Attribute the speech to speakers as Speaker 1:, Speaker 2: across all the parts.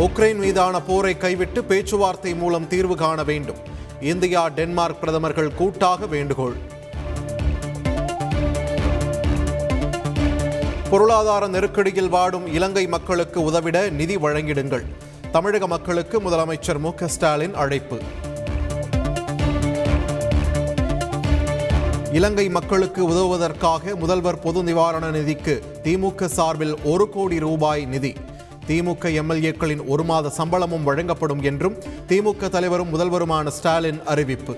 Speaker 1: Ukraine மீதான போரை கைவிட்டு பேச்சுவார்த்தை மூலம் தீர்வு காண வேண்டும். இந்தியா டென்மார்க் பிரதமர்கள் கூட்டாக வேண்டுகோள். பொருளாதார நெருக்கடியில் வாடும் இலங்கை மக்களுக்கு உதவிட நிதி வழங்கிடுங்கள். தமிழக மக்களுக்கு முதலமைச்சர் மு ஸ்டாலின் அழைப்பு. இலங்கை மக்களுக்கு உதவுவதற்காக முதல்வர் பொது நிவாரண நிதிக்கு திமுக சார்பில் ஒரு கோடி ரூபாய் நிதி. திமுக எம்எல்ஏக்களின் ஒரு மாத சம்பளமும் வழங்கப்படும் என்றும் திமுக தலைவரும் முதல்வருமான ஸ்டாலின் அறிவிப்பு.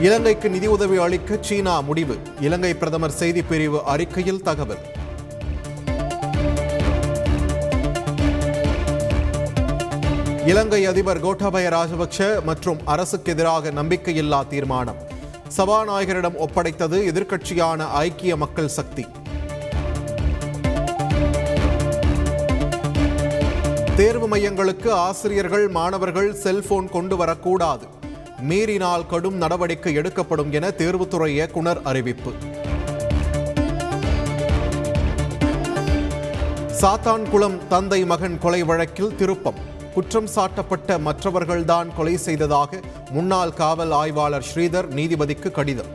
Speaker 1: இலங்கைக்கு நிதியுதவி அளிக்க சீனா முடிவு. இலங்கை பிரதமர் செய்திப் பிரிவு அறிக்கையில் தகவல். இலங்கை அதிபர் கோட்டாபய ராஜபக்ஷ மற்றும் அரசுக்கு எதிராக நம்பிக்கையில்லா தீர்மானம். சபாநாயகரிடம் ஒப்படைத்தது எதிர்க்கட்சியான ஐக்கிய மக்கள் சக்தி. தேர்வு மையங்களுக்கு ஆசிரியர்கள் மாணவர்கள் செல்போன் கொண்டு வரக்கூடாது. மீறினால் கடும் நடவடிக்கை எடுக்கப்படும் என தேர்வுத்துறை இயக்குனர் அறிவிப்பு. சாத்தான்குளம் தந்தை மகன் கொலை வழக்கில் திருப்பம். குற்றம் சாட்டப்பட்ட மற்றவர்கள்தான் கொலை செய்ததாக முன்னாள் காவல் ஆய்வாளர் ஸ்ரீதர் நீதிபதிக்கு கடிதம்.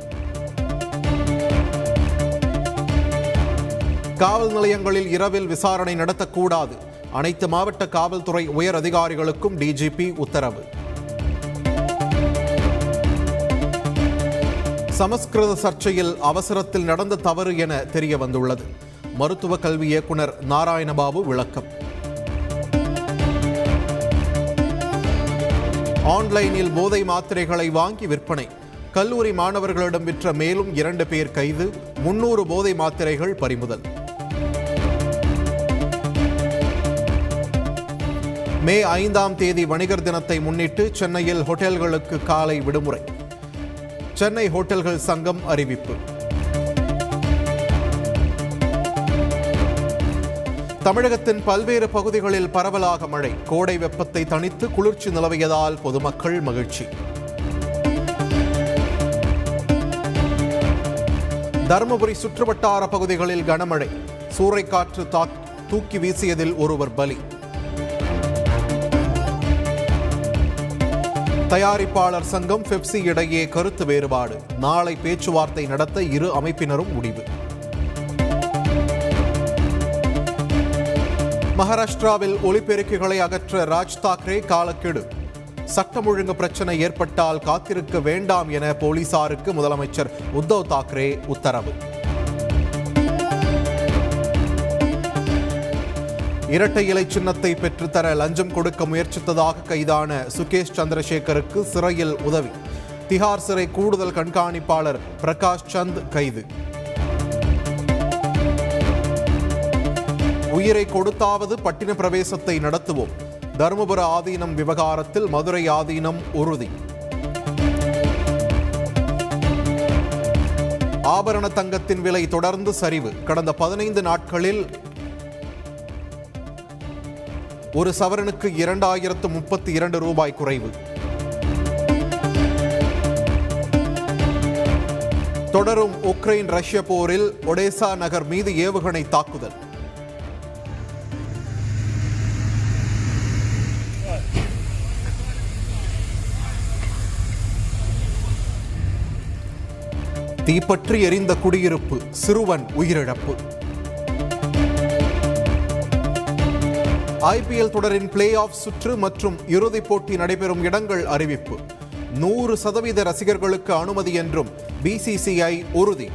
Speaker 1: காவல் நிலையங்களில் இரவில் விசாரணை நடத்தக்கூடாது. அனைத்து மாவட்ட காவல்துறை உயர் அதிகாரிகளுக்கும் டிஜிபி உத்தரவு. சமஸ்கிருத சர்ச்சையில் அவசரத்தில் நடந்த தவறு என தெரிய வந்துள்ளது மருத்துவ கல்வி இயக்குனர் நாராயணபாபு விளக்கம். ஆன்லைனில் போதை மாத்திரைகளை வாங்கி விற்பனை. கல்லூரி மாணவர்களிடம் விற்ற மேலும் இரண்டு பேர் கைது முன்னூறு போதை மாத்திரைகள் பறிமுதல். மே ஐந்தாம் தேதி வணிகர் தினத்தை முன்னிட்டு சென்னையில் ஹோட்டல்களுக்கு காலை விடுமுறை. சென்னை ஹோட்டல்கள் சங்கம் அறிவிப்பு. தமிழகத்தின் பல்வேறு பகுதிகளில் பரவலாக மழை. கோடை வெப்பத்தை தணித்து குளிர்ச்சி நிலவியதால் பொதுமக்கள் மகிழ்ச்சி. தருமபுரி சுற்றுவட்டார பகுதிகளில் கனமழை. சூறைக்காற்று தூக்கி வீசியதில் ஒருவர் பலி. தயாரிப்பாளர் சங்கம் பெப்சி இடையே கருத்து வேறுபாடு. நாளை பேச்சுவார்த்தை நடத்த இரு அமைப்பினரும் முடிவு. மகாராஷ்டிராவில் ஒலிபெருக்கிகளை அகற்ற ராஜ் தாக்கரே காலக்கெடு. சட்டம் ஒழுங்கு பிரச்சனை ஏற்பட்டால் காத்திருக்க வேண்டாம் என போலீசாருக்கு முதலமைச்சர் உத்தவ் தாக்கரே உத்தரவு. இரட்டை இலை சின்னத்தை பெற்றுத்தர லஞ்சம் கொடுக்க முயற்சித்ததாக கைதான சுகேஷ் சந்திரசேகருக்கு சிறையில் உதவி. திகார் சிறை கூடுதல் கண்காணிப்பாளர் பிரகாஷ் சந்த் கைது. உயிரை கொடுத்தாவது பட்டின பிரவேசத்தை நடத்துவோம். தருமபுர ஆதீனம் விவகாரத்தில் மதுரை ஆதீனம் உறுதி. ஆபரண தங்கத்தின் விலை தொடர்ந்து சரிவு. கடந்த பதினைந்து நாட்களில் ஒரு சவரனுக்கு இரண்டாயிரத்து முப்பத்தி இரண்டு ரூபாய் குறைவு. தொடரும் உக்ரைன் ரஷ்ய போரில் ஒடேசா நகர் மீது ஏவுகணை தாக்குதல். தீப்பற்றி எரிந்த குடியிருப்பு சிறுவன் உயிரிழப்பு. ஐபிஎல் தொடரின் பிளே ஆஃப் சுற்று மற்றும் இறுதிப் போட்டி நடைபெறும் இடங்கள் அறிவிப்பு. நூறு சதவீத ரசிகர்களுக்கு அனுமதி என்றும் பிசிசிஐ உறுதி.